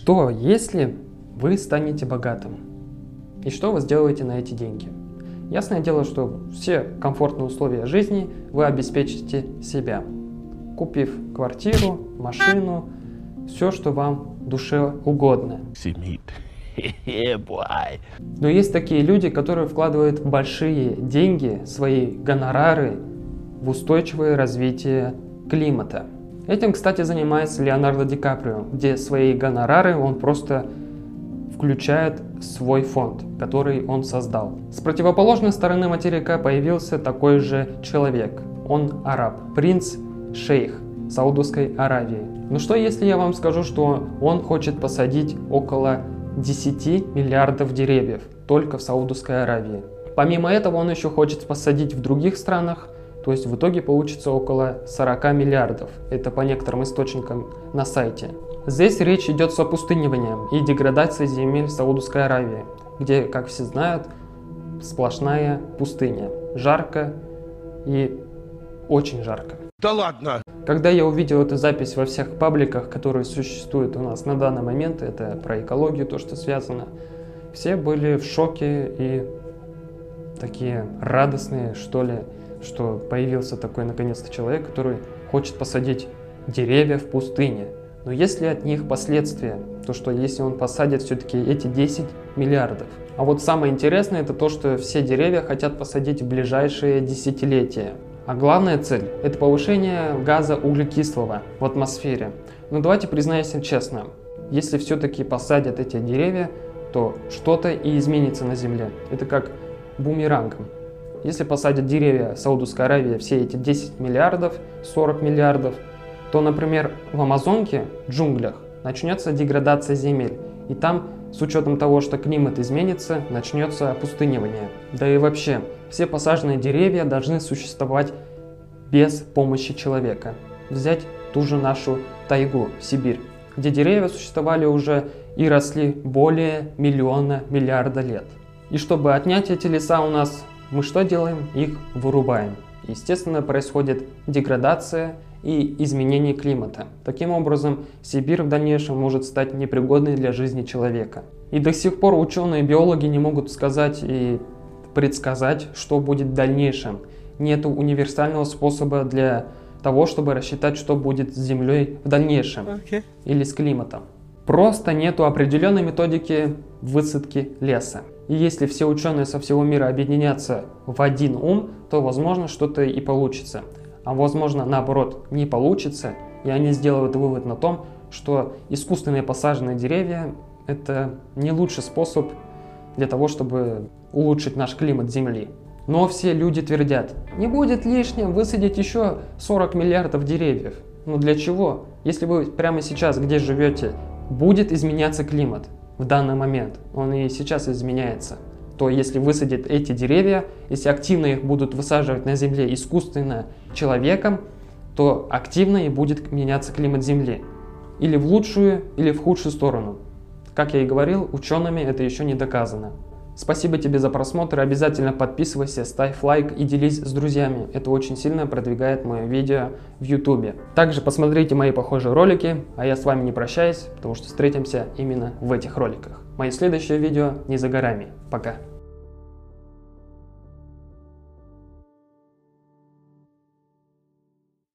Что, если вы станете богатым? И что вы сделаете на эти деньги? Ясное дело, что все комфортные условия жизни вы обеспечите себя, купив квартиру, машину, все, что вам душе угодно. Но есть такие люди, которые вкладывают большие деньги, свои гонорары в устойчивое развитие климата. Этим, кстати, занимается Леонардо Ди Каприо, где свои гонорары он просто включает свой фонд, который он создал. С противоположной стороны материка появился такой же человек. Он араб, принц шейх Саудовской Аравии. Ну что если я вам скажу, что он хочет посадить около 10 миллиардов деревьев только в Саудовской Аравии? Помимо этого он еще хочет посадить в других странах то есть в итоге получится около 40 миллиардов. Это по некоторым источникам на сайте. Здесь речь идет с опустыниванием и деградацией земель Саудовской Аравии, где, как все знают, сплошная пустыня. Жарко и очень жарко. Да ладно! Когда я увидел эту запись во всех пабликах, которые существуют у нас на данный момент, это про экологию, то, что связано, все были в шоке и такие радостные, что ли, что появился такой наконец-то человек, который хочет посадить деревья в пустыне. Но есть ли от них последствия? То, что если он посадит все-таки эти 10 миллиардов. А вот самое интересное это то, что все деревья хотят посадить в ближайшие десятилетия. А главная цель – это повышение газа углекислого в атмосфере. Но давайте признаемся честно, если все-таки посадят эти деревья, то что-то и изменится на Земле. Это как бумеранг. Если посадят деревья Саудовской Аравии все эти 10 миллиардов, 40 миллиардов, то, например, в Амазонке, в джунглях, начнется деградация земель. И там, с учетом того, что климат изменится, начнется опустынивание. Да и вообще, все посаженные деревья должны существовать без помощи человека. Взять ту же нашу тайгу, Сибирь, где деревья существовали уже и росли более миллиона миллиарда лет. И чтобы отнять эти леса у нас мы что делаем? Их вырубаем. Естественно, происходит деградация и изменение климата. Таким образом, Сибирь в дальнейшем может стать непригодной для жизни человека. И до сих пор ученые и биологи не могут сказать и предсказать, что будет в дальнейшем. Нет универсального способа для того, чтобы рассчитать, что будет с Землей в дальнейшем okay. или с климатом. Просто нету определенной методики высадки леса. И если все ученые со всего мира объединятся в один ум, то возможно что-то и получится. А возможно наоборот не получится, и они сделают вывод на том, что искусственные посаженные деревья это не лучший способ для того, чтобы улучшить наш климат Земли. Но все люди твердят, не будет лишним высадить еще 40 миллиардов деревьев. Но для чего? Если вы прямо сейчас где живете, будет изменяться климат в данный момент, он и сейчас изменяется, то если высадить эти деревья, если активно их будут высаживать на земле искусственно человеком, то активно и будет меняться климат Земли. Или в лучшую, или в худшую сторону. Как я и говорил, учеными это еще не доказано. Спасибо тебе за просмотр, обязательно подписывайся, ставь лайк и делись с друзьями. Это очень сильно продвигает мое видео в YouTube. Также посмотрите мои похожие ролики, а я с вами не прощаюсь, потому что встретимся именно в этих роликах. Мои следующие видео не за горами. Пока.